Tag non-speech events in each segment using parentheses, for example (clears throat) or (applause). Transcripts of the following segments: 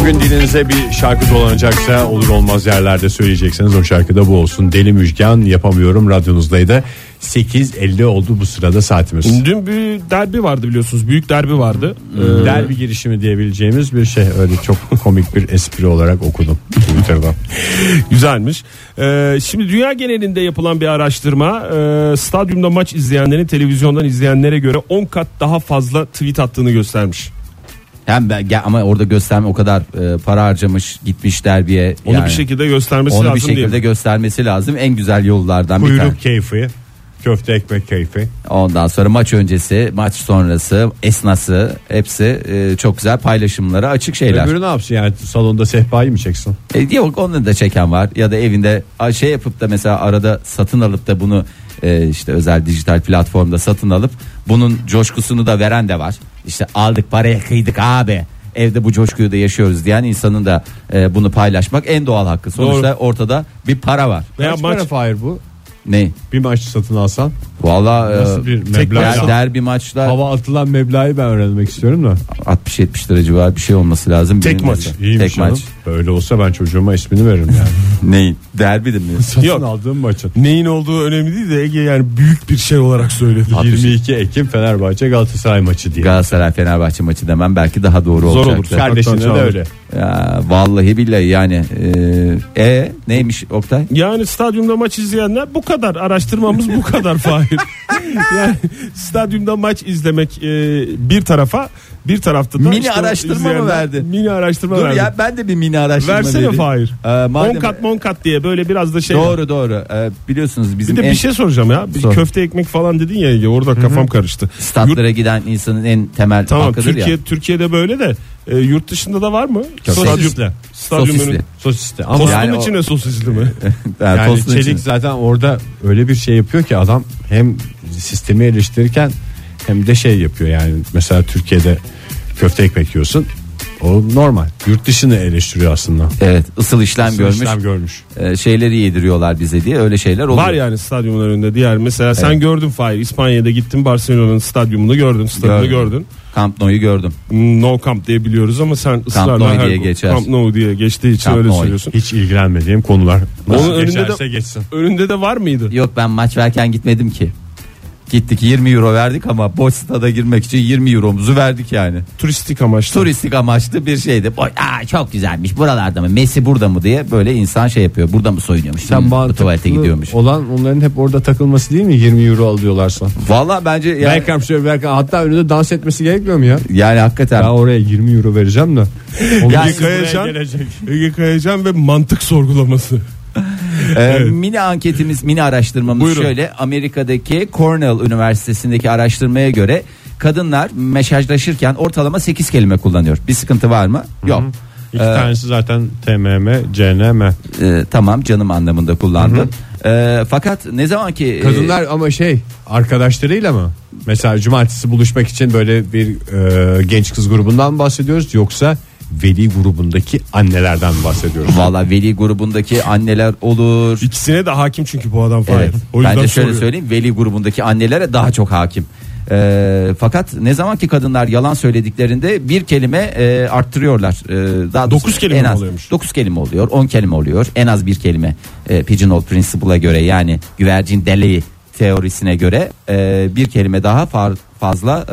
Bugün dilinize bir şarkı dolanacaksa olur olmaz yerlerde söyleyeceksiniz o şarkı da bu olsun. Deli Müjgan yapamıyorum radyonuzdaydı. 8.50 oldu bu sırada saatimiz. Dün bir derbi vardı biliyorsunuz. Büyük derbi vardı. Ee, Derbi girişimi diyebileceğimiz bir şey öyle çok komik bir espri olarak okudum (laughs) Twitter'dan. Güzelmiş. Ee, şimdi dünya genelinde yapılan bir araştırma e, stadyumda maç izleyenlerin televizyondan izleyenlere göre 10 kat daha fazla tweet attığını göstermiş. Hem ben, ya ama orada gösterme o kadar e, para harcamış gitmiş derbiye. Onu yani. bir şekilde göstermesi onu lazım bir şekilde diye. göstermesi lazım. En güzel yollardan bir tane. Kuyruk keyfi, köfte ekmek keyfi. Ondan sonra maç öncesi, maç sonrası, esnası hepsi e, çok güzel paylaşımlara açık şeyler. Öbürü ne yapsın yani salonda sehpayı mı çeksin? E, yok onu da çeken var ya da evinde şey yapıp da mesela arada satın alıp da bunu e, işte özel dijital platformda satın alıp bunun coşkusunu da veren de var. İşte aldık paraya kıydık abi. Evde bu coşkuyu da yaşıyoruz diyen insanın da e, bunu paylaşmak en doğal hakkı. Sonuçta ortada bir para var. Veya Kaç maç para Fahir bu? Ne? Bir maç satın alsan Vallahi Nasıl e, bir meblağ? der- derbi maçlar hava atılan meblağı ben öğrenmek istiyorum da. 60-70 lira civarı bir şey olması lazım. Tek maç. Tek maç. Böyle olsa ben çocuğuma ismini veririm yani. (laughs) Neyin? Derbi de mi? satın Yok. aldığım maçın. Neyin olduğu önemli değil de Ege yani büyük bir şey olarak söyledi. 22 Ekim Fenerbahçe Galatasaray maçı diye. Galatasaray Fenerbahçe maçı demem belki daha doğru Zor olacak. olur. Kardeşine de öyle. Ya vallahi billahi yani e, e, neymiş Oktay? Yani stadyumda maç izleyenler bu kadar araştırmamız bu kadar (laughs) Fahir. yani stadyumda maç izlemek e, bir tarafa bir tarafta da Mini işte o araştırma mı verdin? Mini araştırma Dur verdim. ya ben de bir mini araştırma Versene vereyim. Fahir. Ee, madem- 10 kat 10 kat diye böyle biraz da şey. Doğru doğru. Ee, biliyorsunuz Bir bizim de en bir şey soracağım ya. Bir Sor. köfte ekmek falan dedin ya orada kafam karıştı. statlara giden insanın en temel Tamam hakkıdır Türkiye ya. Türkiye'de böyle de e, yurt dışında da var mı? Sosisli. Stadyum Sosisli. önü. Sosisli. Ama Tostun Yani o- içine sosisli mi? (laughs) Yani yani Çelik için. zaten orada öyle bir şey yapıyor ki adam hem sistemi eleştirirken hem de şey yapıyor yani mesela Türkiye'de köfte ekmek yiyorsun o normal yurt dışını eleştiriyor aslında. Evet ısıl işlem görmüş. İşlem görmüş. e, şeyleri yediriyorlar bize diye öyle şeyler oluyor. Var yani stadyumun önünde diğer mesela sen gördün Fahir İspanya'da gittin Barcelona'nın stadyumunu gördün stadını Gördüm. gördün. Camp Nou'yu gördüm. No Camp diye biliyoruz ama sen ısrarla Nou her diye geçer. Camp Nou diye geçtiği için Camp öyle söylüyorsun. Hiç ilgilenmediğim konular. Nasıl Onun önünde de- geçsin. Önünde de var mıydı? Yok ben maç verken gitmedim ki. Gittik 20 euro verdik ama boş stada girmek için 20 euromuzu verdik yani. Turistik amaçlı. Turistik amaçlı bir şeydi. Boy, aa, çok güzelmiş buralarda mı Messi burada mı diye böyle insan şey yapıyor. Burada mı soyunuyormuş? Sen Hmm, tuvalete gidiyormuş. Olan onların hep orada takılması değil mi 20 euro alıyorlarsa? Valla bence yani, Berkham şöyle Berkham hatta önünde dans etmesi gerekmiyor mu ya? yani hakikaten Ben oraya 20 euro vereceğim de. Onun Yani buraya Kayacan. Ege Kayacan ve mantık sorgulaması. Ee, mini anketimiz, mini araştırmamız Buyurun. şöyle. Amerika'daki Cornell Üniversitesi'ndeki araştırmaya göre kadınlar mesajlaşırken ortalama 8 kelime kullanıyor. Bir sıkıntı var mı? Yok. İki Ee, tanesi zaten TMM, CNM. Ee, tamam canım anlamında kullandım. Ee, fakat ne zaman ki e, Kadınlar ama şey arkadaşlarıyla mı? Mesela cumartesi buluşmak için böyle bir e, genç kız grubundan bahsediyoruz yoksa veli grubundaki annelerden mi bahsediyoruz? Valla veli grubundaki anneler olur. İkisine de hakim çünkü bu adam Fahir. Evet. O ben de şöyle soruyor. söyleyeyim veli grubundaki annelere daha çok hakim. Ee, fakat ne zaman ki kadınlar yalan söylediklerinde bir kelime e, arttırıyorlar. Ee, daha Dokuz kelime en az, oluyormuş? 9 kelime oluyor, 10 kelime oluyor. En az bir kelime. E, Pigeonhole Principle'a göre yani güvercin deliği teorisine göre e, bir kelime daha far- fazla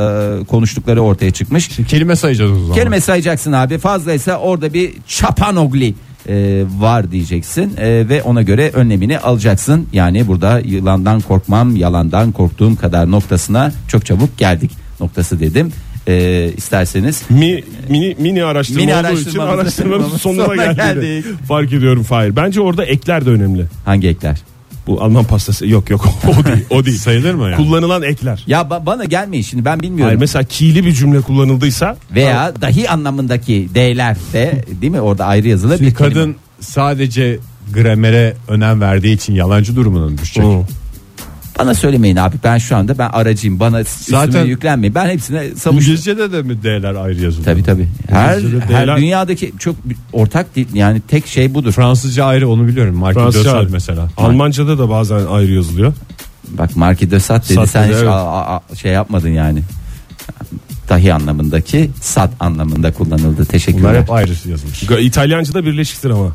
e, konuştukları ortaya çıkmış. Şimdi kelime sayacağız o zaman. Kelime sayacaksın abi fazlaysa orada bir çapanogli e, var diyeceksin e, ve ona göre önlemini alacaksın. Yani burada yılandan korkmam yalandan korktuğum kadar noktasına çok çabuk geldik noktası dedim. E, isterseniz Mi, mini mini araştırma Mini olduğu için araştırmamız- araştırmamızın (laughs) sonuna, sonuna geldik. geldik. Fark ediyorum Fahir. Bence orada ekler de önemli. hangi ekler? Bu Alman pastası yok yok (laughs) o değil o değil. (laughs) Sayılır mı yani? Kullanılan ekler. Ya ba- bana gelmeyin şimdi ben bilmiyorum. Hayır mesela ki'li bir cümle kullanıldıysa Veya dahi anlamındaki D'ler de değil mi orada ayrı yazılı Şimdi bir kelime. kadın sadece gramere önem verdiği için yalancı durumuna mı düşecek? Hı. Bana söylemeyin abi ben şu anda ben aracıyım bana Zaten- üstüme yüklenmeyin. Ben hepsine savuştum. İngilizce'de de mi D'ler ayrı yazılıyor? Tabii tabii. Her, İngilizce'de her D'ler- dünyadaki çok bir- ortak dil yani tek şey budur. Fransızca ayrı onu biliyorum. Marki Fransızca ayrı. mesela. Almanca'da da bazen ayrı yazılıyor. Bak Marki de Sat dedi Sat sen dedi, hiç evet. a- a- a- şey yapmadın yani. dahi anlamındaki sat anlamında kullanıldı. Bunlar Teşekkürler. hep ayrı yazılmış. Ga- İtalyanca'da birleşiktir ama.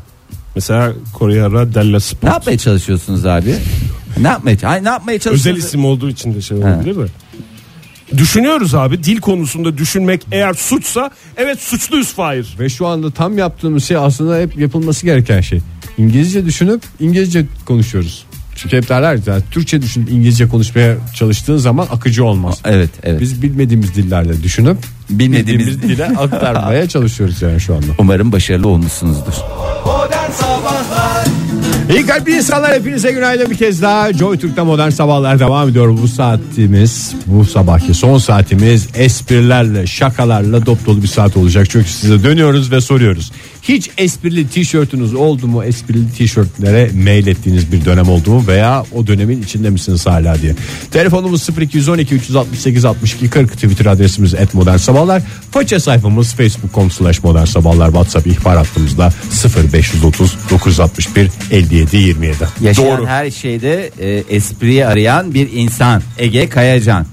Mesela Corriere della Ne Sport. yapmaya çalışıyorsunuz abi? Ne yapmaya, hayır, ne yapmaya çalışıyorsunuz? Özel isim olduğu için de şey olabilir de. Düşünüyoruz abi dil konusunda düşünmek eğer suçsa evet suçluyuz Fahir. Ve şu anda tam yaptığımız şey aslında hep yapılması gereken şey. İngilizce düşünüp İngilizce konuşuyoruz. Çünkü hep derler ya Türkçe düşünüp İngilizce konuşmaya çalıştığın zaman akıcı olmaz. Evet, evet. Biz bilmediğimiz dillerle düşünüp Bilmediğimiz bildiğimiz (laughs) dile aktarmaya çalışıyoruz yani şu anda. Umarım başarılı olmuşsunuzdur. Modern Sabahlar İyi kalpli insanlar hepinize günaydın bir kez daha. Joy Türk'te modern sabahlar devam ediyor. Bu saatimiz bu sabahki son saatimiz esprilerle şakalarla dop dolu bir saat olacak. Çünkü size dönüyoruz ve soruyoruz. Hiç esprili tişörtünüz oldu mu? Esprili tişörtlere mail ettiğiniz bir dönem oldu mu? Veya o dönemin içinde misiniz hala diye. Telefonumuz 0212 368 62 40 Twitter adresimiz et modern sabahlar. Faça sayfamız facebook.com slash modern sabahlar. WhatsApp ihbar hattımızda 0530 961 57 27. Yaşayan Doğru. her şeyde e, espriyi arayan bir insan. Ege Kayacan.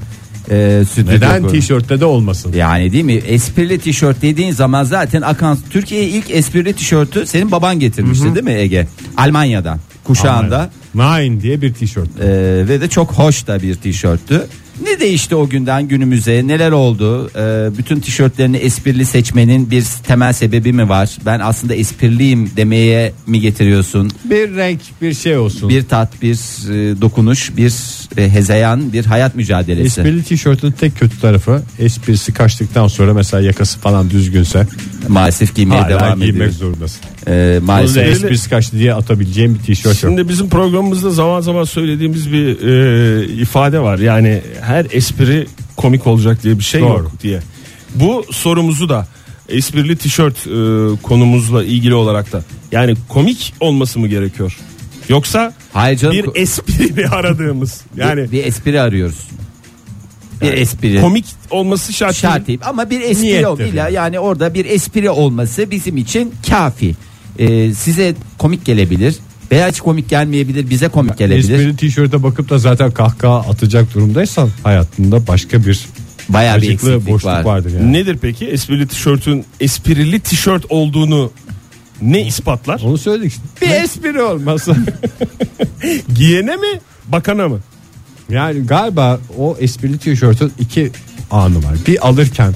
E, stüdyo Neden konuğu. tişörtte de olmasın? Yani değil mi? Esprili tişört dediğin zaman zaten akan Türkiye'ye ilk esprili tişörtü senin baban getirmişti değil mi Ege? Almanya'dan. Kuşağında. Nine diye bir tişört. E, ve de çok hoş da bir tişörttü. Ne değişti o günden günümüze? Neler oldu? E, bütün tişörtlerini esprili seçmenin bir temel sebebi mi var? Ben aslında espriliyim demeye mi getiriyorsun? Bir renk bir şey olsun. Bir tat, bir e, dokunuş, bir e, hezeyan, bir hayat mücadelesi. Esprili tişörtün tek kötü tarafı esprisi kaçtıktan sonra mesela yakası falan düzgünse Maalesef giymeye hala devam giymek ediyor. zorundasın. E, Onun maalesef. esprisi kaçtı diye atabileceğim bir tişört yok. Şimdi bizim programımızda zaman zaman söylediğimiz bir e, ifade var. Yani her espri komik olacak diye bir şey Doğru. yok diye. Bu sorumuzu da esprili tişört e, konumuzla ilgili olarak da yani komik olması mı gerekiyor? Yoksa Hayır canım, bir espri mi aradığımız? Yani bir, bir espri arıyoruz. Bir espri. komik olması şart, şart değil. ama bir espri. İlla yani. orada bir espri olması bizim için kafi. E, size komik gelebilir veya hiç komik gelmeyebilir bize komik gelebilir. Esprili tişörte bakıp da zaten kahkaha atacak durumdaysan hayatında başka bir Bayağı bir eksiklik boşluk var. vardır yani. Nedir peki esprili tişörtün esprili tişört olduğunu ne ispatlar? Onu söyledik işte. Bir espri olmasa. (laughs) Giyene mi bakana mı? yani galiba o esprili tişörtün iki anı var. Bir alırken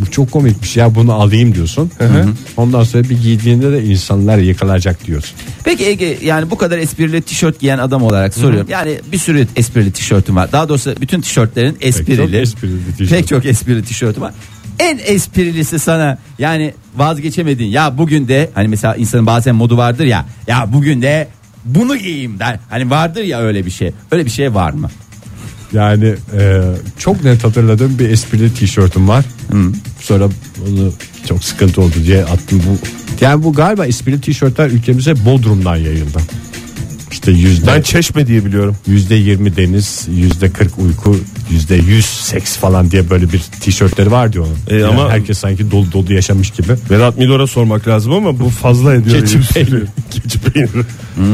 bu çok komikmiş ya bunu alayım diyorsun. Ondan sonra bir giydiğinde de insanlar yıkılacak diyorsun. Peki Ege yani bu kadar esprili tişört giyen adam olarak soruyorum. Yani bir sürü esprili tişörtüm var. Daha doğrusu bütün tişörtlerin esprili. çok esprili tişört. Pek çok esprili tişörtüm var. En esprilisi sana yani vazgeçemedin. Ya bugün de hani mesela insanın bazen modu vardır ya. Ya bugün de bunu giyeyim der. Hani vardır ya öyle bir şey. Öyle bir şey var mı? Yani e, çok net hatırladığım bir esprili tişörtüm var. Sonra onu çok sıkıntı oldu diye attım bu. Yani bu galiba esprili tişörtler ülkemize Bodrum'dan yayıldı. İşte yüzde Ben çeşme diye biliyorum. yüzde yirmi deniz, yüzde kırk uyku, yüzde yüz seks falan diye böyle bir tişörtleri var diyor onun. E, Yani ama- herkes sanki dolu dolu yaşamış gibi. Vedat Milor'a sormak lazım ama bu fazla ediyor. Keçi peyniri. (laughs) Keçi peyniri.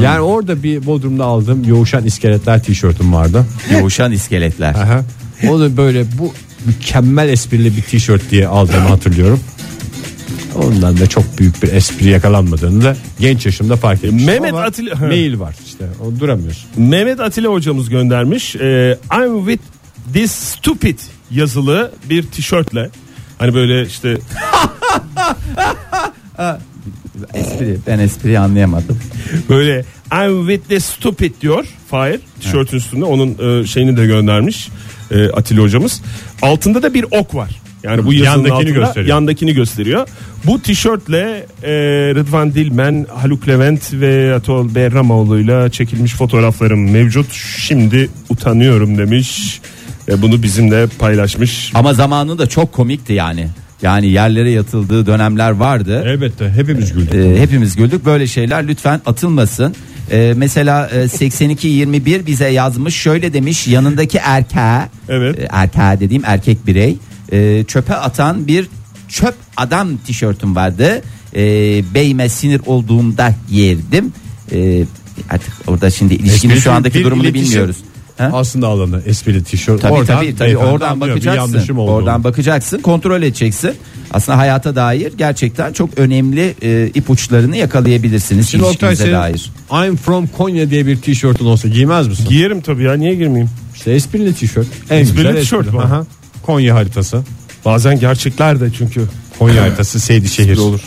Yani orada bir Bodrum'da aldığım yoğuşan iskeletler tişörtüm vardı. Yoğuşan iskeletler. Aha. O da böyle bu mükemmel esprili bir tişört diye aldığımı hatırlıyorum. Ondan da çok büyük bir espri yakalanmadığını da genç yaşımda fark etmiştim. Mehmet Ama Atilla- mail var işte o duramıyorsun. Mehmet Atilla hocamız göndermiş. Ee, I'm with this stupid yazılı bir tişörtle. Hani böyle işte (laughs) Espri. Ben espriyi anlayamadım. böyle I'm with the stupid diyor Fahir tişörtün üstünde onun e, şeyini de göndermiş e, Atilla hocamız. Altında da bir ok var. Yani bu yazının Yandakini altında gösteriyor. yandakini gösteriyor. Bu tişörtle e, Rıdvan Dilmen, Haluk Levent ve Atol Berramoğlu'yla çekilmiş fotoğraflarım mevcut. Şimdi utanıyorum demiş. Ve bunu bizimle paylaşmış. Ama zamanında çok komikti yani. Yani yerlere yatıldığı dönemler vardı. Elbette hepimiz güldük. Ee, hepimiz güldük. Böyle şeyler lütfen atılmasın. Ee, mesela e, 8221 bize yazmış şöyle demiş yanındaki erkeğe Evet. e, erkeğe dediğim erkek birey e, çöpe atan bir çöp adam tişörtüm vardı. E, beyime sinir olduğumda giyerdim. E, artık orada şimdi ilişkinin Espri- şu andaki bir durumunu iletişim- bilmiyoruz. Ha? aslında alanı esprili tişört. Tabii Oradan tabii tabii oradan bakacaksın. Oradan bakacaksın, kontrol edeceksin. Aslında hayata dair gerçekten çok önemli e, ipuçlarını yakalayabilirsiniz Şimdi Oktay senin dair. I'm from Konya diye bir tişörtün olsa giymez misin? Giyerim tabii ya niye girmeyeyim? İşte esprili tişört. En Esprili güzel tişört esprili. Aha. Konya haritası. Bazen gerçekler de çünkü Konya haritası Seydişehir olur.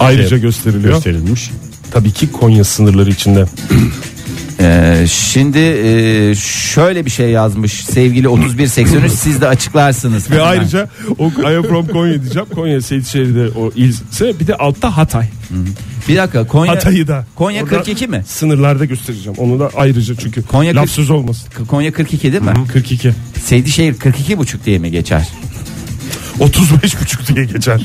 Ayrıca gösteriliyor. gösterilmiş. Tabii ki Konya sınırları içinde. Ee, şimdi e, şöyle bir şey yazmış sevgili 3183 siz de açıklarsınız. Ve ayrıca o I am from Konya diyeceğim. Konya Seyitşehir'de o ilse bir de altta Hatay. bir dakika Konya Hatay'ı da. Konya Orada 42 mi? Sınırlarda göstereceğim. Onu da ayrıca çünkü Konya lafsız olmasın. Konya 42 değil mi? 42. Seydişehir 42 buçuk diye mi geçer? 35 buçuk diye geçer.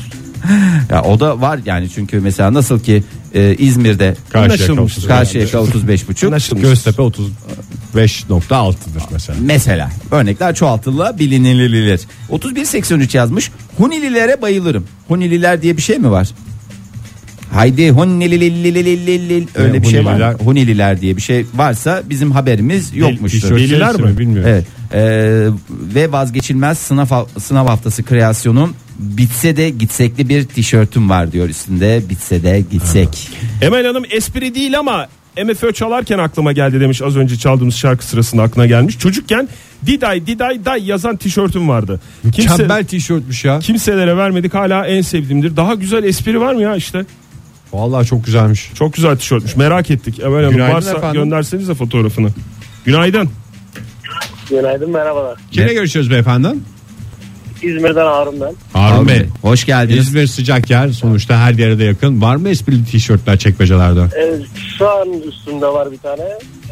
Ya o da var yani çünkü mesela nasıl ki e, İzmir'de Karşıyaka Anlaşılmış. 35. Karşıyaka 35 buçuk. Göztepe 35.6'dır mesela. Mesela örnekler çoğaltılabilir. 3183 yazmış. Hunililere bayılırım. Hunililer diye bir şey mi var? Haydi Hunililililililil öyle bir şey var. mı? Hunililer- Hunililer diye bir şey varsa bizim haberimiz yokmuştur. Veliler serisi mi? Bilmiyorum. Evet. Ee, ve vazgeçilmez sınav sınav haftası kreasyonum bitse de gitsekli bir tişörtüm var diyor üstünde bitse de gitsek. Emel Hanım espri değil ama MFÖ çalarken aklıma geldi demiş az önce çaldığımız şarkı sırasında aklına gelmiş. Çocukken Diday Diday Day yazan tişörtüm vardı. Kimse, Mükemmel tişörtmüş ya. kimselere vermedik hala en sevdiğimdir. Daha güzel espri var mı ya işte? Vallahi çok güzelmiş. Çok güzel tişörtmüş merak ettik. Emel Hanım Günaydın varsa efendim. göndersenize fotoğrafını. Günaydın. Günaydın merhabalar. Kimle görüşüyoruz beyefendi? İzmir'den Harun ben. Harun Bey. Hoş geldiniz. İzmir sıcak yer. Sonuçta her yere de yakın. Var mı esprili tişörtler çekmecelerde? Ee, şu an üstümde var bir tane.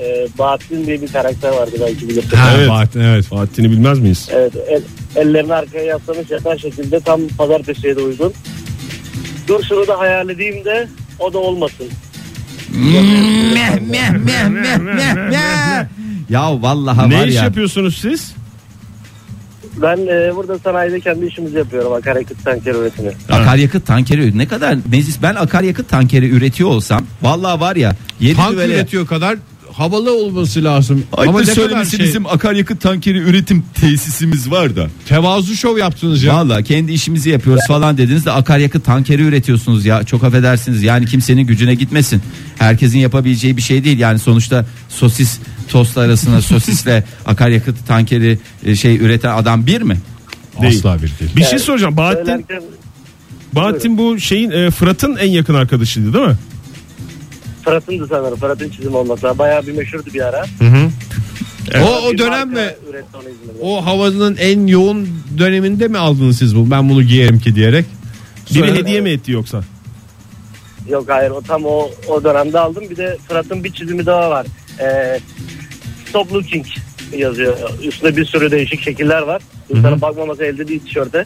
Ee, Bahattin diye bir karakter vardı belki bilirsiniz. Ha, Evet. Bahattin, evet. Fatih'ini bilmez miyiz? Evet, el, ellerini arkaya yaslamış yatan şekilde tam pazartesiye de uygun. Dur şunu da hayal edeyim de o da olmasın. Meh, meh, meh, meh, meh, meh. Ya vallahi var ne iş ya. yapıyorsunuz siz? Ben e, burada sanayide kendi işimizi yapıyorum akaryakıt tanker üretimi. Akaryakıt tankeri ne kadar meclis ben akaryakıt tankeri üretiyor olsam vallahi var ya Tank düvele- üretiyor kadar havalı olması lazım. Ama ne kadar şey, akaryakıt tankeri üretim tesisimiz var da. tevazu şov yaptınız ya. Valla kendi işimizi yapıyoruz falan dediniz de akaryakıt tankeri üretiyorsunuz ya çok affedersiniz yani kimsenin gücüne gitmesin. Herkesin yapabileceği bir şey değil yani sonuçta sosis tost arasına sosisle (laughs) akaryakıt tankeri e, şey üreten adam bir mi? Değil. Asla bir değil. Bir şey soracağım. Bahattin, Söylerken Bahattin bu şeyin e, Fırat'ın en yakın arkadaşıydı değil mi? Fırat'ındı sanırım. Fırat'ın çizim olmasa. Bayağı bir meşhurdu bir ara. O, o Bir dönem mi? O havanın en yoğun döneminde mi aldınız siz bu? Ben bunu giyerim ki diyerek. Biri Sonra- hediye mi etti yoksa? Yok hayır o tam o, o dönemde aldım. Bir de Fırat'ın bir çizimi daha var. Ee, Stop Looking yazıyor. Üstünde bir sürü değişik şekiller var. İnsanın bakmaması elde değil tişörte.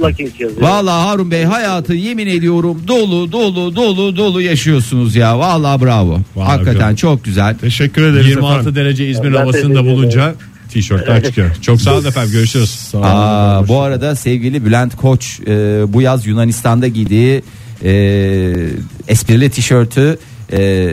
Looking yazıyor. Valla Harun Bey hayatı yemin ediyorum dolu dolu dolu dolu yaşıyorsunuz ya. Valla bravo. Vallahi Hakikaten bravo. çok güzel. Teşekkür ederiz 26 efendim. derece İzmir Ben havasında bulunca tişörtler çıkıyor. Çok sağ olun efendim görüşürüz. Aa, bu arada sevgili Bülent Koç e, bu yaz Yunanistan'da giydiği e, esprili tişörtü e,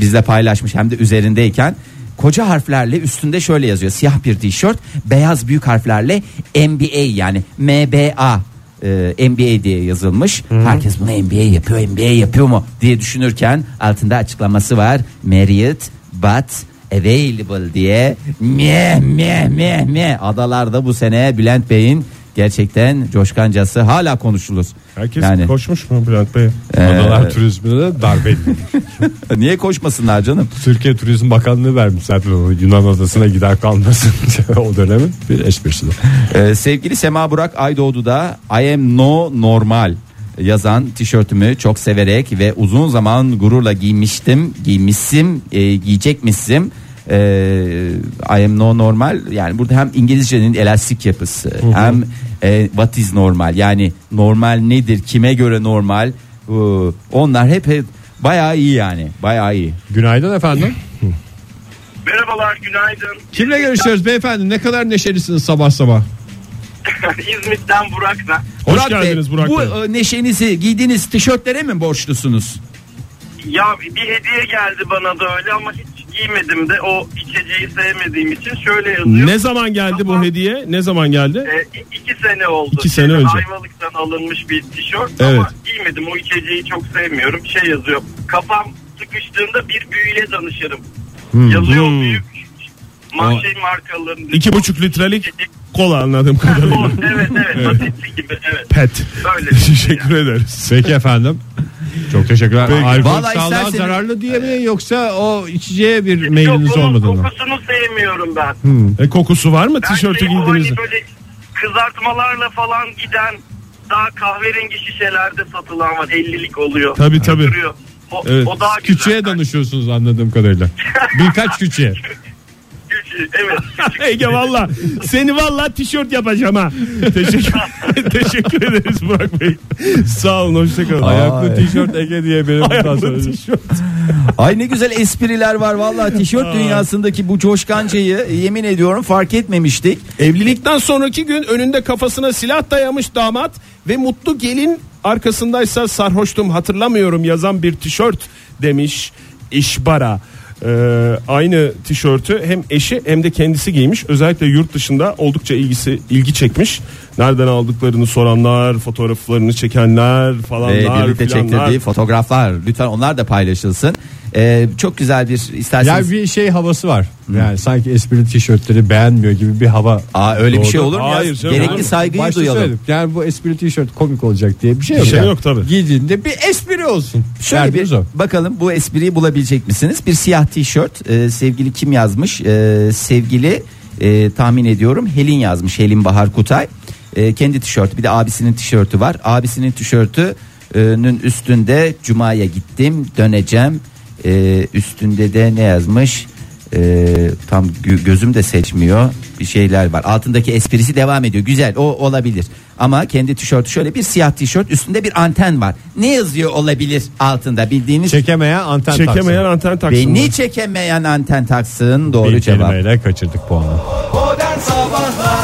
bizle paylaşmış hem de üzerindeyken koca harflerle üstünde şöyle yazıyor siyah bir tişört beyaz büyük harflerle NBA yani MBA e, NBA diye yazılmış. Herkes bunu NBA yapıyor, NBA yapıyor mu diye düşünürken altında açıklaması var. Marriott but available diye meh meh meh meh adalarda bu sene Bülent Bey'in gerçekten coşkancası hala konuşulur. Herkes yani koşmuş mu Bülent Bey? e, Adalar turizmine de darbe (laughs) niye koşmasınlar canım? Türkiye Turizm Bakanlığı vermiş zaten onu Yunan adasına gider kalmasın (laughs) o dönemin bir esprisi. Ee, sevgili Sema Burak Aydoğdu da I am no normal yazan tişörtümü çok severek ve uzun zaman gururla giymiştim, giymişsim, e, giyecekmişsim. Ee, I am no normal yani burada hem İngilizcenin elastik yapısı hem e, what is normal yani normal nedir kime göre normal bu, onlar hep, hep bayağı iyi yani bayağı iyi. Günaydın efendim. Merhabalar, günaydın. Kimle görüşüyoruz beyefendi? Ne kadar neşelisiniz sabah sabah. (laughs) İzmit'ten Burak'la. Hoş Burak Bey, geldiniz Burak Bu Bey. e, neşenizi giydiğiniz tişörtlere mi borçlusunuz? Ya bir hediye geldi bana da öyle ama hiç giymedim de o içeceği sevmediğim için şöyle yazıyor. Ne zaman geldi bu Kafam- hediye? Ne zaman geldi? E, iki sene oldu. İki sene Şeyden, önce. Ayvalık'tan alınmış bir tişört Evet. ama giymedim. O içeceği çok sevmiyorum. Şey yazıyor. Kafam sıkıştığında bir büyüyle danışırım. Yazıyor Hmm. büyük mahşey markalarının. İki buçuk litrelik kola anladığım kadarıyla. evet evet. Basitli gibi evet. Pet. Öyle. (laughs) Teşekkür ederiz. Peki efendim. Çok teşekkürler. Peki. Alkol Vallahi sağlığa isterseniz- zararlı diye mi yoksa o içeceğe bir Yok meyliniz onun olmadı mı? kokusunu sevmiyorum ben. E, kokusu var mı Ben tişörtü şey, o giydiğinizde? Hani böyle kızartmalarla falan giden daha kahverengi şişelerde satılan var 50'lik oluyor. Tabii, tabii. O, Evet. o daha güzel. Küçüğe danışıyorsunuz anladığım kadarıyla. (laughs) Birkaç küçüğe. (laughs) Evet. (laughs) Ege valla seni valla tişört yapacağım ha. Teşekkür, (laughs) teşekkür ederiz Burak Bey. Sağ olun hoşçakalın. Ayaklı tişört Ege diye benim. Ayaklı tişört. Ay ne güzel espriler var vallahi tişört dünyasındaki bu coşkancayı yemin ediyorum fark etmemiştik. Evlilikten sonraki gün önünde kafasına silah dayamış damat ve mutlu gelin arkasındaysa sarhoştum hatırlamıyorum yazan bir tişört demiş İşbara. Ee, aynı tişörtü hem eşi hem de kendisi giymiş. Özellikle yurt dışında oldukça ilgisi ilgi çekmiş. Nereden aldıklarını soranlar, fotoğraflarını çekenler Ve falanlar birlikte filanlar. çektirdiği fotoğraflar lütfen onlar da paylaşılsın. Ee, çok güzel bir isterseniz. Ya bir şey havası var. Yani sanki esprili tişörtleri beğenmiyor gibi bir hava. Aa öyle bir doğdu. şey olur mu Hayır canım. Gerekli Olur. saygıyı Başta duyalım. söyledim. Yani bu esprili tişört komik olacak diye bir şey yok. şey yani. yok tabii. Giydiğinde bir espri olsun. Şöyle Derdimiz bir o. bakalım bu espriyi bulabilecek misiniz? Bir siyah tişört e, sevgili kim yazmış? E, sevgili e, tahmin ediyorum Helin yazmış Helin Bahar Kutay. E, kendi tişörtü bir de abisinin tişörtü var. Abisinin tişörtünün üstünde Cuma'ya gittim döneceğim. E, üstünde de ne yazmış? E, tam gö- gözüm de seçmiyor bir şeyler var. Altındaki esprisi devam ediyor. Güzel o olabilir. Ama kendi tişörtü şöyle bir siyah tişört üstünde bir anten var. Ne yazıyor olabilir altında bildiğiniz Çekemeyen anten Çekemeyen anten taksın. Beni çekemeyen anten taksın doğru Bir cevap. kelimeyle kaçırdık puanı. Modern Sabahlar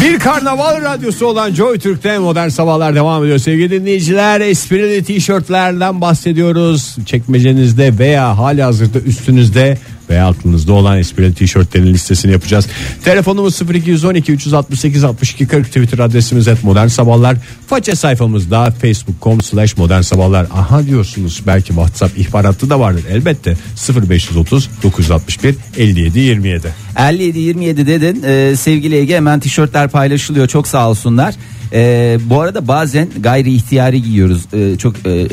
Bir karnaval radyosu olan Joy Türk'te modern sabahlar devam ediyor. Sevgili dinleyiciler esprili tişörtlerden bahsediyoruz. Çekmecenizde veya hali hazırda üstünüzde veya aklınızda olan esprili tişörtlerin listesini yapacağız. Telefonumuz 0212 368 62 40 Twitter adresimiz et modern sabahlar. Faça sayfamızda facebook.com slash modern sabahlar. Aha diyorsunuz belki WhatsApp ihbar hattı da vardır elbette 0530 961 57 27. 57 27 dedin Ee, sevgili Ege hemen tişörtler paylaşılıyor çok sağ olsunlar. Ee, bu arada bazen gayri ihtiyari giyiyoruz Ee, çok e,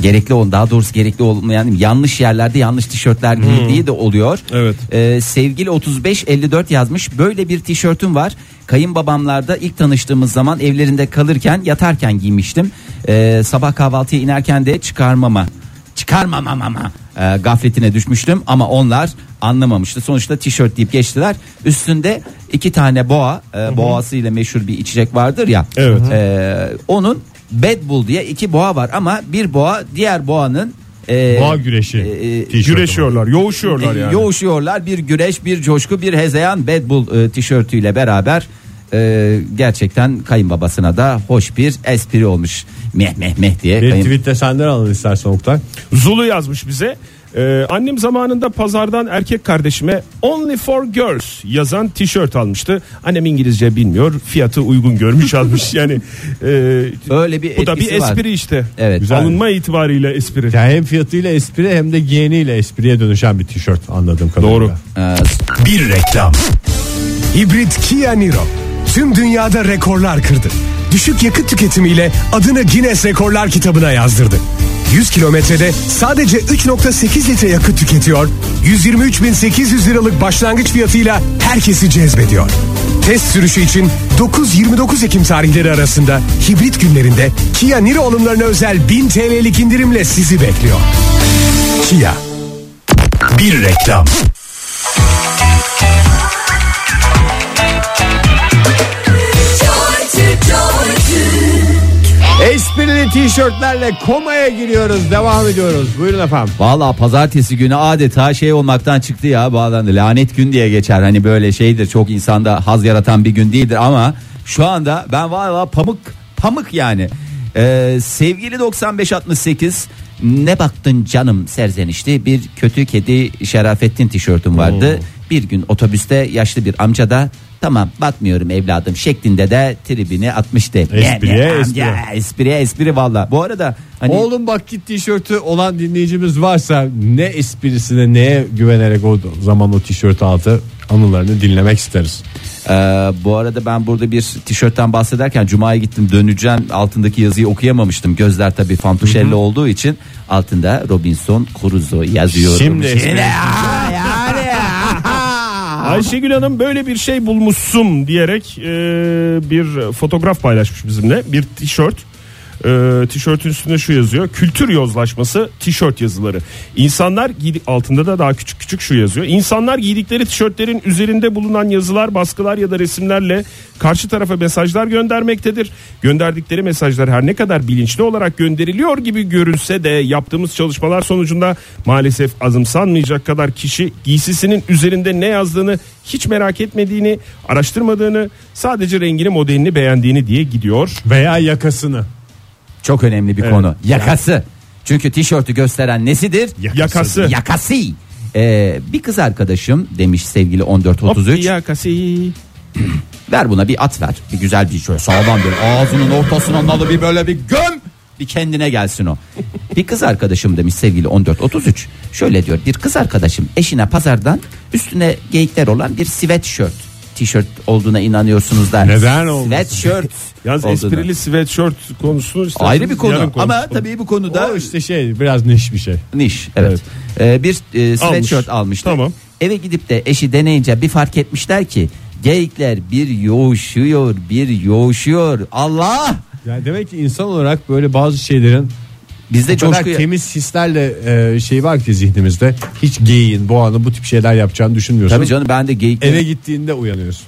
gerekli olan daha doğrusu gerekli olmayan yanlış yerlerde yanlış tişörtler giydiği de oluyor. Evet. Ee, sevgili 3554 yazmış böyle bir tişörtüm var. Kayınbabamlarda ilk tanıştığımız zaman evlerinde kalırken yatarken giymiştim. Ee, sabah kahvaltıya inerken de çıkarmama çıkarmamam ama e, gafletine düşmüştüm ama onlar anlamamıştı. Sonuçta tişört deyip geçtiler. Üstünde iki tane boğa, e, boğasıyla meşhur bir içecek vardır ya. Evet. E, onun Bad Bull diye iki boğa var ama bir boğa diğer boğanın e, Boğa güreşi. e, tişörtü. Güreşiyorlar, yoğuşuyorlar e, yani. Yoğuşuyorlar bir güreş bir coşku bir hezeyan Bad Bull e, tişörtüyle beraber e, gerçekten kayınbabasına da hoş bir espri olmuş. Meh meh meh diye. Bir Kayın- tweette senden alın istersen Oktay. Zulu yazmış bize. Ee, annem zamanında pazardan erkek kardeşime Only for Girls yazan tişört almıştı. Annem İngilizce bilmiyor. Fiyatı uygun görmüş almış. (laughs) Yani e, Öyle bir bu da bir etkisi var. espri işte. Evet. Güzel. Alınma itibariyle espri. Yani hem fiyatıyla espri hem de giyeniyle espriye dönüşen bir tişört anladığım kadarıyla. Doğru. Ee, Bir reklam. Hibrit Kia Niro tüm dünyada rekorlar kırdı. Düşük yakıt tüketimiyle adını Guinness Rekorlar kitabına yazdırdı. 100 kilometrede sadece 3.8 litre yakıt tüketiyor. 123.800 liralık başlangıç fiyatıyla herkesi cezbediyor. Test sürüşü için 9-29 Ekim tarihleri arasında hibrit günlerinde Kia Niro alımlarına özel 1000 TL'lik indirimle sizi bekliyor. Kia. Bir reklam. Esprili tişörtlerle komaya giriyoruz. Devam ediyoruz. Buyurun efendim. Valla pazartesi günü adeta şey olmaktan çıktı ya bağlandı. Lanet gün diye geçer. Hani böyle şeydir çok insanda haz yaratan bir gün değildir ama şu anda ben valla pamuk pamuk yani. Ee, sevgili 9568 ne baktın canım serzenişti bir kötü kedi Şerafettin tişörtüm vardı. Bir gün otobüste yaşlı bir amca da tamam bakmıyorum evladım şeklinde de tribini atmıştı. Espriye espri. espriye espri valla. Bu arada hani Oğlum bak git tişörtü olan dinleyicimiz varsa ne esprisine neye güvenerek o zaman o tişört aldı anılarını dinlemek isteriz. Ee, bu arada ben burada bir tişörtten bahsederken Cuma'ya gittim döneceğim altındaki yazıyı okuyamamıştım. Gözler tabii fantuşelli olduğu için altında Robinson Crusoe yazıyor. Şimdi espri- Ayşegül Hanım böyle bir şey bulmuşsun diyerek e, bir fotoğraf paylaşmış bizimle. Bir tişört. E, tişörtün üstünde şu yazıyor. Kültür yozlaşması tişört yazıları. İnsanlar giydik altında da daha küçük küçük şu yazıyor. İnsanlar giydikleri tişörtlerin üzerinde bulunan yazılar, baskılar ya da resimlerle karşı tarafa mesajlar göndermektedir. Gönderdikleri mesajlar her ne kadar bilinçli olarak gönderiliyor gibi görünse de yaptığımız çalışmalar sonucunda maalesef azımsanmayacak kadar kişi giysisinin üzerinde ne yazdığını hiç merak etmediğini, araştırmadığını, sadece rengini, modelini beğendiğini diye gidiyor. Veya yakasını. Çok önemli bir Evet. konu. Yakası. Çünkü tişörtü gösteren nesidir? Yakası. Yakası. Ee, bir kız arkadaşım demiş sevgili 1433. Hop, yakası. (clears throat) Ver buna bir at ver. Bir güzel bir şöyle sağlam bir ağzının ortasına nalı bir böyle bir göm. Bir kendine gelsin o. bir kız arkadaşım demiş sevgili 1433. Şöyle diyor bir kız arkadaşım eşine pazardan üstüne geyikler olan bir sweatshirt tişört olduğuna inanıyorsunuz da. Neden olmasın? Sweatshirt. (laughs) Yalnız olduğuna. esprili sweatshirt konusunu isterseniz Ayrı bir konu ama tabii bu konuda O işte şey biraz niş bir şey. niş evet. Ee, bir e, sweatshirt Almış. almıştı. Tamam. Eve gidip de eşi deneyince bir fark etmişler ki geyikler bir yoğuşuyor, bir yoğuşuyor. Allah! Yani demek ki insan olarak böyle bazı şeylerin Bizde coşku temiz hislerle e, şey var ki zihnimizde hiç geyiğin, boğanın bu tip şeyler yapacağını düşünmüyorsun. Tabii canım ben de geyik Eve gittiğinde uyanıyorsun.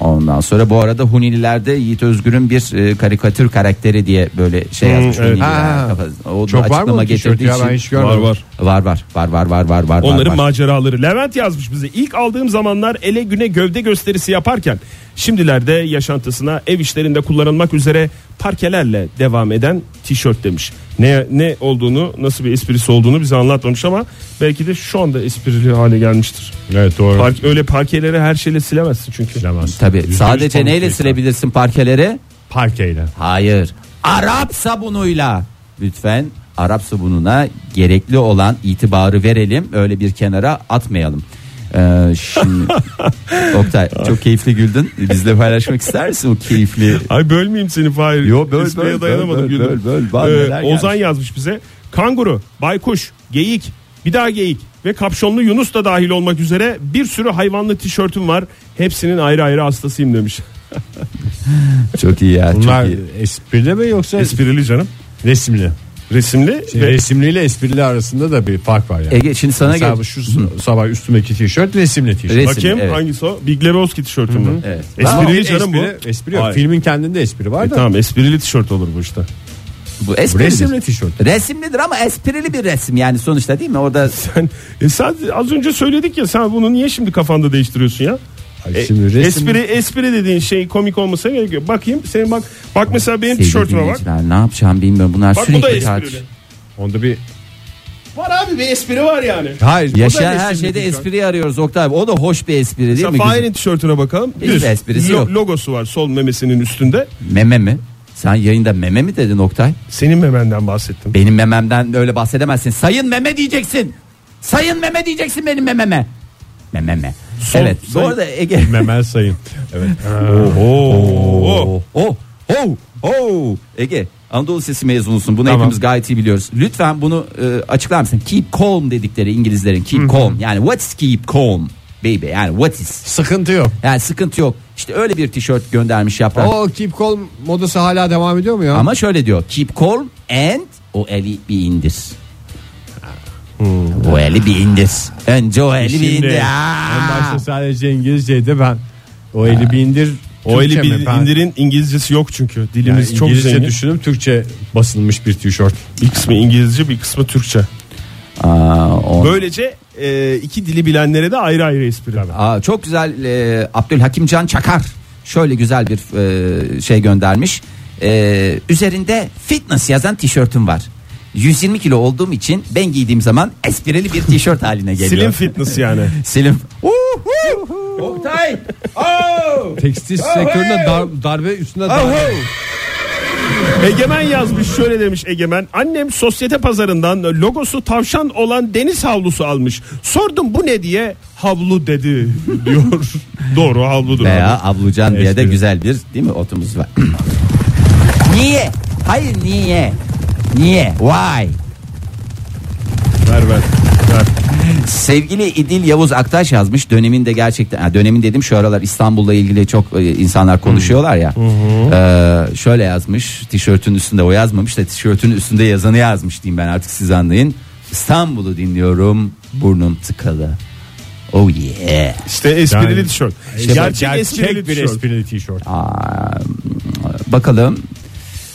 Ondan sonra bu arada Hunililerde Yiğit Özgür'ün bir e, karikatür karakteri diye böyle şey yazmış evet. Hunililer. Ha. Kafa- O Çok var mı getirdiği ya ben için- hiç görmedim. Var var. Var var var var var var var. Onların var. maceraları. Levent yazmış bize. İlk aldığım zamanlar ele güne gövde gösterisi yaparken şimdilerde yaşantısına ev işlerinde kullanılmak üzere parkelerle devam eden tişört demiş. Ne ne olduğunu, nasıl bir esprisi olduğunu bize anlatmamış ama belki de şu anda esprili hale gelmiştir. Evet doğru. Park, öyle parkeleri her şeyle silemezsin çünkü. Bilemez. Tabii Yüzde sadece neyle pamuk silebilirsin parkeleri? Parkeyle. Hayır. Arap sabunuyla. Lütfen Arap sabununa gerekli olan itibarı verelim. Öyle bir kenara atmayalım. Ee, şimdi (laughs) Oktay çok keyifli güldün. Bizle paylaşmak ister misin o keyifli? Ay bölmeyeyim seni Fahir. Yo, böl, Espriye böl, dayanamadım. böl, güldüm. böl, böl. Bak Ee, Ozan gelmiş. yazmış bize. Kanguru, baykuş, geyik, bir daha geyik ve kapşonlu Yunus da dahil olmak üzere bir sürü hayvanlı tişörtüm var. Hepsinin ayrı ayrı hastasıyım demiş. Çok iyi ya. Bunlar çok iyi. esprili mi yoksa Esprili canım. resimli? Resimli Şey, ve resimliyle esprili arasında da bir fark var yani. Ege şimdi sana Mesela gel. şu sabah üstümdeki tişört resimli tişört. Resim, bakayım evet. hangisi o? Big Lebowski tişörtüm var. Evet. Esprili canım bu. espri, espri yok. Hayır. Filmin kendinde espri var E da. tamam esprili tişört olur bu işte. Bu Bu esprili. resimli tişört. Resimlidir ama esprili bir resim yani sonuçta değil mi? Orada Sen, e sen az önce söyledik ya sen bunu niye şimdi kafanda değiştiriyorsun ya? Ay, E, şimdi resim- Espri espri dediğin şey komik olmasına gerek yok. Bakayım senin bak bak mesela benim sevgili tişörtüme bak. dinleyiciler, ne yapacağım bilmiyorum. Bunlar Bak bu da sürekli tartış. esprili. Onda bir Var abi bir espri var yani. Hayır. Yaşayan her resimli şeyde tişört. espriyi arıyoruz Oktay. O da hoş bir espri değil Mesela mi? Güzel. Fahir'in tişörtüne bakalım. Hiçbir Düz. esprisi yok. Logosu var sol memesinin üstünde. Meme mi? Sen yayında meme mi dedin Oktay? Senin memenden bahsettim. Benim mememden öyle bahsedemezsin. Sayın meme diyeceksin. Sayın meme diyeceksin benim mememe. Mememe. Evet. Bu arada Ege. (laughs) Memel sayın. Evet. Oo. Oh, oh, oh. Ege Anadolu Sesi mezunusun. Bunu Tamam. hepimiz gayet iyi biliyoruz. Lütfen bunu e, açıklar mısın? Keep calm dedikleri İngilizlerin. Keep calm. Yani what's keep calm? Baby yani what is? Sıkıntı yok. Yani sıkıntı yok. İşte öyle bir tişört göndermiş yaprak. O keep calm modası hala devam ediyor mu ya? Ama şöyle diyor. Keep calm and o eli bir indir. O eli bir indir. Önce o eli bir indir. en başta sadece İngilizceydi ben o eli bir indir. O eli bir indirin İngilizcesi yok çünkü. Yani Dilimiz çok İngilizce zengin. düşünüp Türkçe basılmış bir tişört. Bir kısmı İngilizce bir kısmı Türkçe. Aa, o- Böylece e, iki dili bilenlere de ayrı ayrı espri. Aa, çok güzel e, Abdülhakim Can Çakar şöyle güzel bir e, şey göndermiş. E, üzerinde fitness yazan tişörtüm var. 120 kilo olduğum için ben giydiğim zaman esprili bir tişört haline geliyor. Slim fitness yani. (laughs) Slim. Oktay. Oh! Tekstil sektöründe dar- darbe üstüne darbe. Egemen yazmış şöyle demiş Egemen. Annem sosyete pazarından logosu tavşan olan deniz havlusu almış. Sordum bu ne diye havlu dedi diyor. (laughs) Doğru havludur. Veya ablucan diye de güzel bir değil mi otumuz var. (clears throat) niye? Hayır niye? Niye? Why? Ver ver. ver. Sevgili İdil Yavuz Aktaş yazmış döneminde gerçekten ha, dönemin dedim şu aralar İstanbul'la ilgili çok e, insanlar konuşuyorlar ya. Ee, şöyle yazmış tişörtün üstünde o yazmamış da tişörtün üstünde yazanı yazmış diyeyim ben artık siz anlayın. İstanbul'u dinliyorum burnum tıkalı. Oh yeah. İşte esprili Yani- tişört. İşte gerçek, gerçek esprili bir tişört. esprili tişört. Aa, bakalım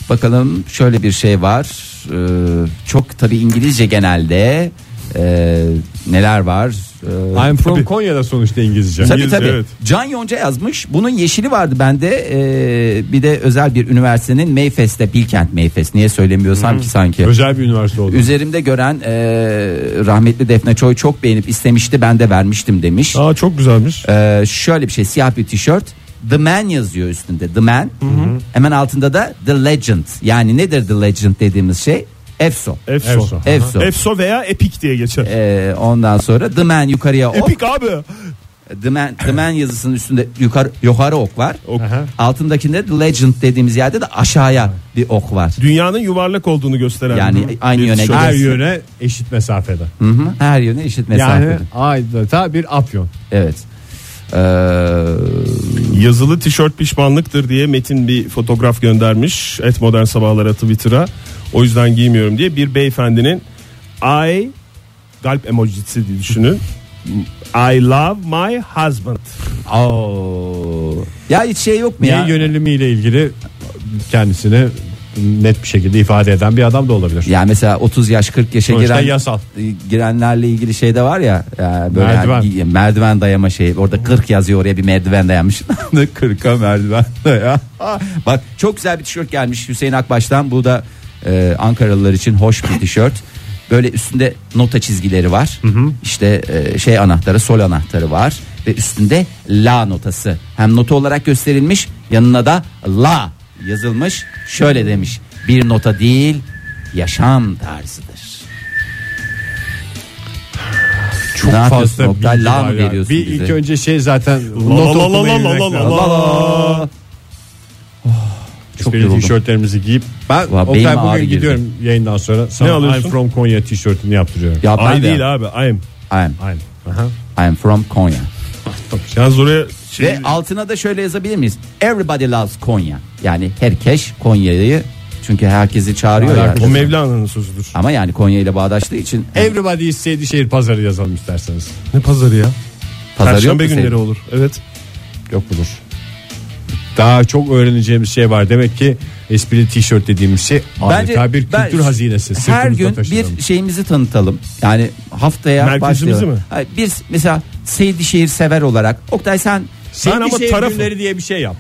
bakalım şöyle bir şey var Ee, çok tabi İngilizce genelde Ee, neler var Ee, I'm from Konya'da sonuçta İngilizce. Tabii İngilizce, tabii. evet. Can Yonca yazmış. Bunun yeşili vardı bende. Ee, bir de özel bir üniversitenin Mayfest'te Bilkent Mayfest. Niye söylemiyorsam ki sanki. Özel bir üniversite oldu. Üzerimde gören e, rahmetli Defne Çoy çok beğenip istemişti. Ben de vermiştim demiş. Aa çok güzelmiş. Ee, şöyle bir şey siyah bir tişört. The Man yazıyor üstünde. The Man. Hemen altında da The Legend. Yani nedir The Legend dediğimiz şey? Efso. Efso. Efso. Efso. Efso veya Epic diye geçer. Ee, ondan sonra The Man yukarıya ok. Epic abi. The Man, The Man yazısının üstünde yukarı yukarı ok var. Ok. Aha. Altındakinde The Legend dediğimiz yerde de aşağıya bir ok var. Dünyanın yuvarlak olduğunu gösteren. Yani aynı bir yöne. Her gidersin. yöne eşit mesafede. Hı hı, her yöne eşit mesafede. Yani adeta bir afyon. Evet. Ee, Yazılı tişört pişmanlıktır diye Metin bir fotoğraf göndermiş. Et modern sabahlara Twitter'a. O yüzden giymiyorum diye bir beyefendinin I kalp emojisi diye düşünün. (laughs) I love my husband. oo. Ya hiç şey yok mu Niye ya? yönelimiyle ilgili kendisini net bir şekilde ifade eden bir adam da olabilir. Ya mesela 30 yaş 40 yaşa Sonuçta giren yasal. girenlerle ilgili şey de var ya, ya böyle Merdiven. hani merdiven dayama şey orada 40 yazıyor oraya bir merdiven dayanmış. (laughs) 40'a merdiven daya. (laughs) Bak çok güzel bir tişört gelmiş Hüseyin Akbaş'tan. Bu da e, Ankaralılar için hoş bir tişört. Böyle üstünde nota çizgileri var. İşte e, şey anahtarı sol anahtarı var. Ve üstünde la notası. Hem nota olarak gösterilmiş yanına da la yazılmış şöyle demiş bir nota değil yaşam tarzıdır Çok Ne fazla bilgi La mı veriyorsun Bir bize? ilk önce şey zaten La not la la okumayı la la bilmek la lazım. la la. Çok yoruldum. tişörtlerimizi giyip ben Valla Oktay benim ağrı bugün girdi. gidiyorum yayından sonra sana Ne alıyorsun? I'm from Konya tişörtünü yaptırıyorum. Ya ben I de- değil abi. I'm. I'm, Aynen. Aha. I'm from Konya. Yalnız oraya şey, Ve altına da şöyle yazabilir miyiz? Everybody loves Konya. Yani herkes Konya'yı çünkü herkesi çağırıyor ya. o Mevlana'nın sözüdür. Ama yani Konya ile bağdaştığı için Everybody is Seydişehir pazarı yazalım isterseniz. Ne pazarı ya? pazar yok Perşembe günleri senin? olur. Evet. Yok budur. Daha çok öğreneceğimiz şey var. Demek ki esprili tişört dediğimiz şey adeta bir ben- kültür hazinesi. Her gün bir şeyimizi tanıtalım. Yani haftaya Merkezimizi başlayalım. mi? Hayır, biz mesela Seydişehir sever olarak Oktay sen Ben ama tarafım. günleri diye bir şey yap.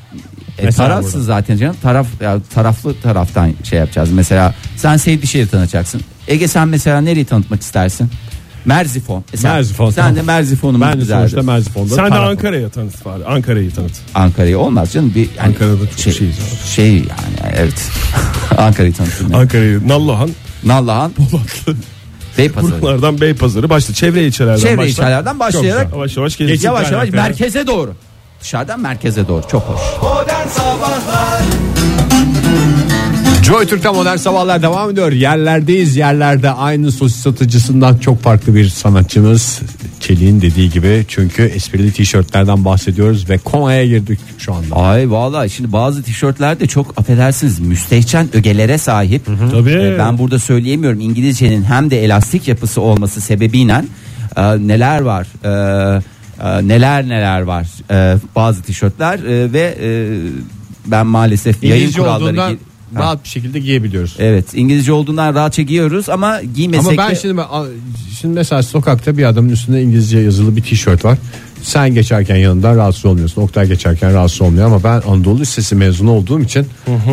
E, Mesela tarafsız burada. zaten canım. Taraf ya, taraflı taraftan şey yapacağız. Mesela sen Seydişehir'i tanıtacaksın. Ege sen mesela nereyi tanıtmak istersin? Merzifon. Mesela Merzifon, Sen tamam. de Merzifon'umuz Ben de sonuçta Merzifon'da Sen de tarafım. Ankara'ya tanıt bari. Ankara'yı tanıt. Ankara'yı olmaz canım. Bir, yani Ankara'da çok şey, şeyiz şey yani evet. (laughs) Ankara'yı tanıtım. Ankara'yı, Nallıhan, Nallıhan, Polatlı. Beypazarı. Buralardan Beypazarı başla. Çevre ilçelerden Çevre başla. ilçelerden başlayarak Yavaş yavaş yavaş yavaş merkeze doğru. Dışarıdan merkeze doğru. Çok hoş. Modern Sabahlar Joy Türk'te modern sabahlar devam ediyor. Yerlerdeyiz yerlerde aynı sosis satıcısından çok farklı bir sanatçımız. Çelik'in dediği gibi çünkü esprili tişörtlerden bahsediyoruz ve Konya'ya girdik şu anda. Ay vallahi şimdi bazı tişörtler de çok affedersiniz müstehcen ögelere sahip. Tabii. Ee, ben burada söyleyemiyorum İngilizcenin hem de elastik yapısı olması sebebiyle e, neler var e, e, neler neler var e, bazı tişörtler e, ve e, ben maalesef yayın İngilizce kuralları olduğundan rahat bir şekilde giyebiliyoruz. Evet İngilizce olduğundan rahatça giyiyoruz ama giymesek Ama ben de şimdi şimdi mesela sokakta bir adamın üstünde İngilizce yazılı bir tişört var. sen geçerken yanından rahatsız olmuyorsun. Oktay geçerken rahatsız olmuyor ama ben Anadolu Lisesi mezunu olduğum için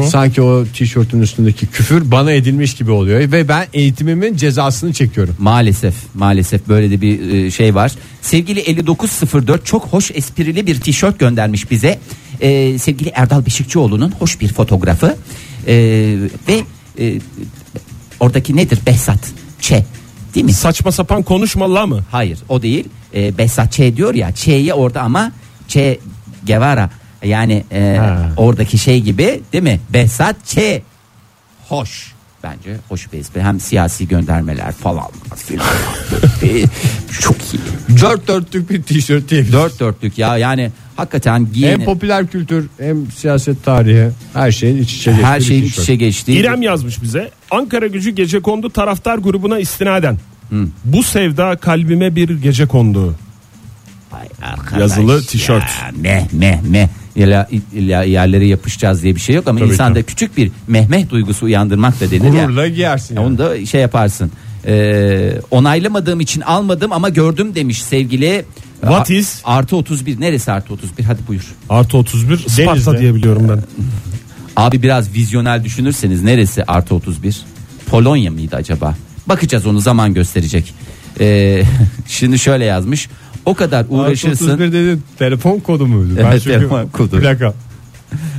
sanki o tişörtün üstündeki küfür bana edilmiş gibi oluyor ve ben eğitimimin cezasını çekiyorum. Maalesef maalesef böyle de bir e, şey var. Sevgili 5904 çok hoş esprili bir tişört göndermiş bize. E, sevgili Erdal Beşikçioğlu'nun hoş bir fotoğrafı. E, ve e, oradaki nedir? Behzat Ç. Değil mi? Saçma sapan konuşma la mı? Hayır o değil. E, Behzat Ç diyor ya. Ç'ye orada ama Ç Guevara yani e, Ha. oradaki şey gibi değil mi? Behzat Ç. Hoş. Bence hoş bir espri. Hem siyasi göndermeler falan filan. (laughs) Çok iyi. Dört dörtlük bir tişört diyebiliriz. Dört dörtlük ya yani hakikaten Hem giyeni popüler kültür hem siyaset tarihi her şeyin iç içe geçtiği her şeyin iç tişört. içe geçtiği. İrem yazmış bize. Ankara gücü gece kondu taraftar grubuna istinaden. Bu sevda kalbime bir gece kondu. Ay Yazılı tişört. ya, Meh meh meh. İlla, illa yerlere yapışacağız diye bir şey yok ama Tabii insanda ki. küçük bir mehmeh duygusu uyandırmak da denir ya. Gururla giyersin. Ya yani. Onu da şey yaparsın. Ee, onaylamadığım için almadım ama gördüm demiş sevgili. What A- is? Artı 31 neresi artı 31 hadi buyur. Artı 31 Sparta diye biliyorum ben. (laughs) Abi biraz vizyonel düşünürseniz neresi artı 31? Polonya mıydı acaba? Bakacağız onu zaman gösterecek. Ee, (laughs) şimdi şöyle yazmış. O kadar uğraşırsın. 31 dedi telefon kodu muydu? Ben Evet, çünkü telefon kodu. Plaka.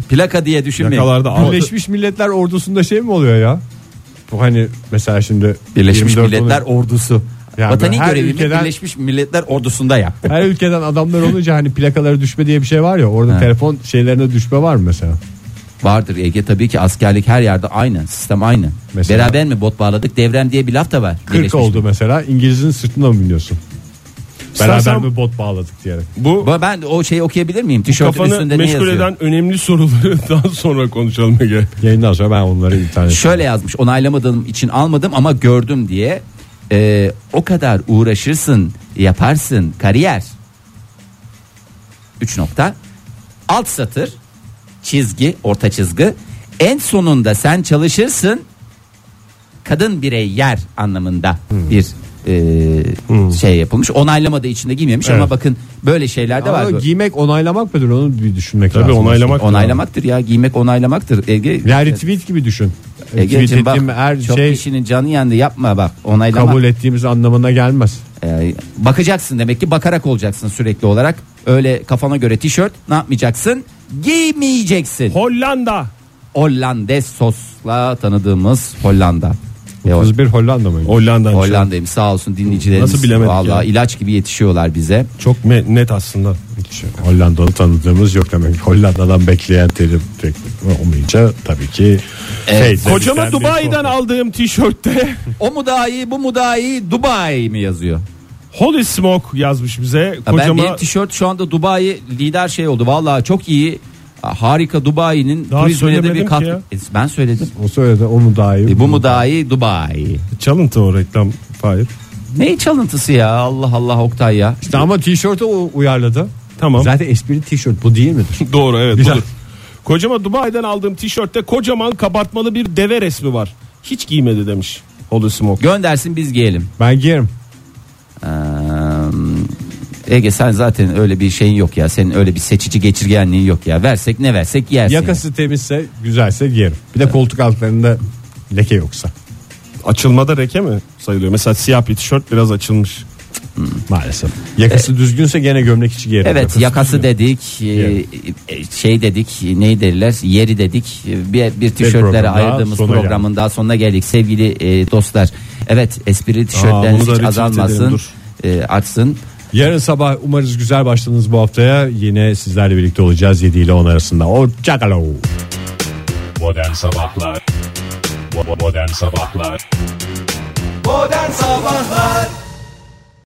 Plaka diye düşünmeyin. Yakalarda altı. Birleşmiş Milletler ordusunda şey mi oluyor ya? Bu hani mesela şimdi Birleşmiş 24 Milletler oluyor. ordusu. Yani Vatani her görevimi ülkeden- Birleşmiş Milletler ordusunda yaptı. her ülkeden adamlar olunca hani plakaları düşme diye bir şey var ya orada telefon şeylerine düşme var mı mesela? Vardır Ege tabii ki askerlik her yerde aynı. Sistem aynı. Mesela- Beraber mi bot bağladık? Devrem diye bir laf da var. 40 Birleşmiş oldu mesela İngiliz'in sırtına mı biniyorsun? Beraber İstersen- mi bot bağladık diyerek. Bu Bu- Ben o şeyi okuyabilir miyim? Tişörtün kafanı üstünde ne meşgul yazıyor? eden önemli soruları daha (laughs) sonra konuşalım Ege. Yayından sonra ben onları internet. Şöyle yazmış onaylamadığım için almadım ama gördüm diye. Ee, o kadar uğraşırsın yaparsın kariyer. 3 nokta. Alt satır çizgi orta çizgi. En sonunda sen çalışırsın kadın birey yer anlamında bir e, şey yapılmış. Onaylamadığı için de giymemiş ama Evet. bakın böyle şeyler de Ama var. giymek onaylamak mıdır onu bir düşünmek Tabii lazım. onaylamak. Onaylamaktır ya giymek onaylamaktır. Ege, Yani retweet gibi düşün. tweet Ege'cim bak her çok şey kişinin canı yandı yapma bak onaylama. kabul ettiğimiz anlamına gelmez. Ee, bakacaksın demek ki bakarak olacaksın sürekli olarak. Öyle kafana göre tişört ne yapmayacaksın? Giymeyeceksin. Hollanda. Hollandes sosla tanıdığımız Hollanda. E, o- 31 Hollanda mı? Hollanda. Hollanda'yım sağ olsun dinleyicilerimiz. Nasıl bilemedik Vallahi ya? ilaç gibi yetişiyorlar bize. Çok net aslında. Hollandalı tanıdığımız yok demek. Hollanda'dan bekleyen terim olmayınca tabii ki Evet. Kocama bir Dubai'den aldığım tişörtte O mu daha iyi bu mu daha iyi Dubai mi yazıyor? Holy Smoke yazmış bize. Ya Ben Kocama benim tişört şu anda Dubai lider şey oldu. Vallahi çok iyi. Harika Dubai'nin Daha turizmine de bir katkı. ya. E, Ben söyledim. (laughs) O söyledi o mu daha iyi? E, bu mu daha iyi Dubai? çalıntı o reklam. Hayır. Ne çalıntısı ya Allah Allah Oktay ya. İşte ama tişörtü o uyarladı. Tamam. Zaten espri tişört bu değil midir? (laughs) Doğru evet Güzel. budur. Kocama Dubai'den aldığım tişörtte kocaman kabartmalı bir deve resmi var. Hiç giymedi demiş Holy Smoke. Göndersin biz giyelim. Ben giyerim. Ee, Ege sen zaten öyle bir şeyin yok ya. Senin öyle bir seçici geçirgenliğin yok ya. Versek ne versek yersin. Yakası temizse güzelse giyerim. Bir de koltuk altlarında leke yoksa. Açılmada reke mi sayılıyor? Mesela siyah bir tişört biraz açılmış. Maalesef. Yakası düzgünse gene gömlek içi giyerim. Evet yakası dedik e, e, şey dedik ne derler yeri dedik E, bir, bir tişörtlere program daha ayırdığımız sona programın daha sonuna geldik sevgili e, dostlar. Evet esprili tişörtleriniz bunu da hiç retweet azalmasın edelim, dur. e, artsın. Yarın sabah umarız güzel başladınız bu haftaya. Yine sizlerle birlikte olacağız 7 ile 10 arasında. Hoşçakalın. Modern Sabahlar Modern Sabahlar Modern Sabahlar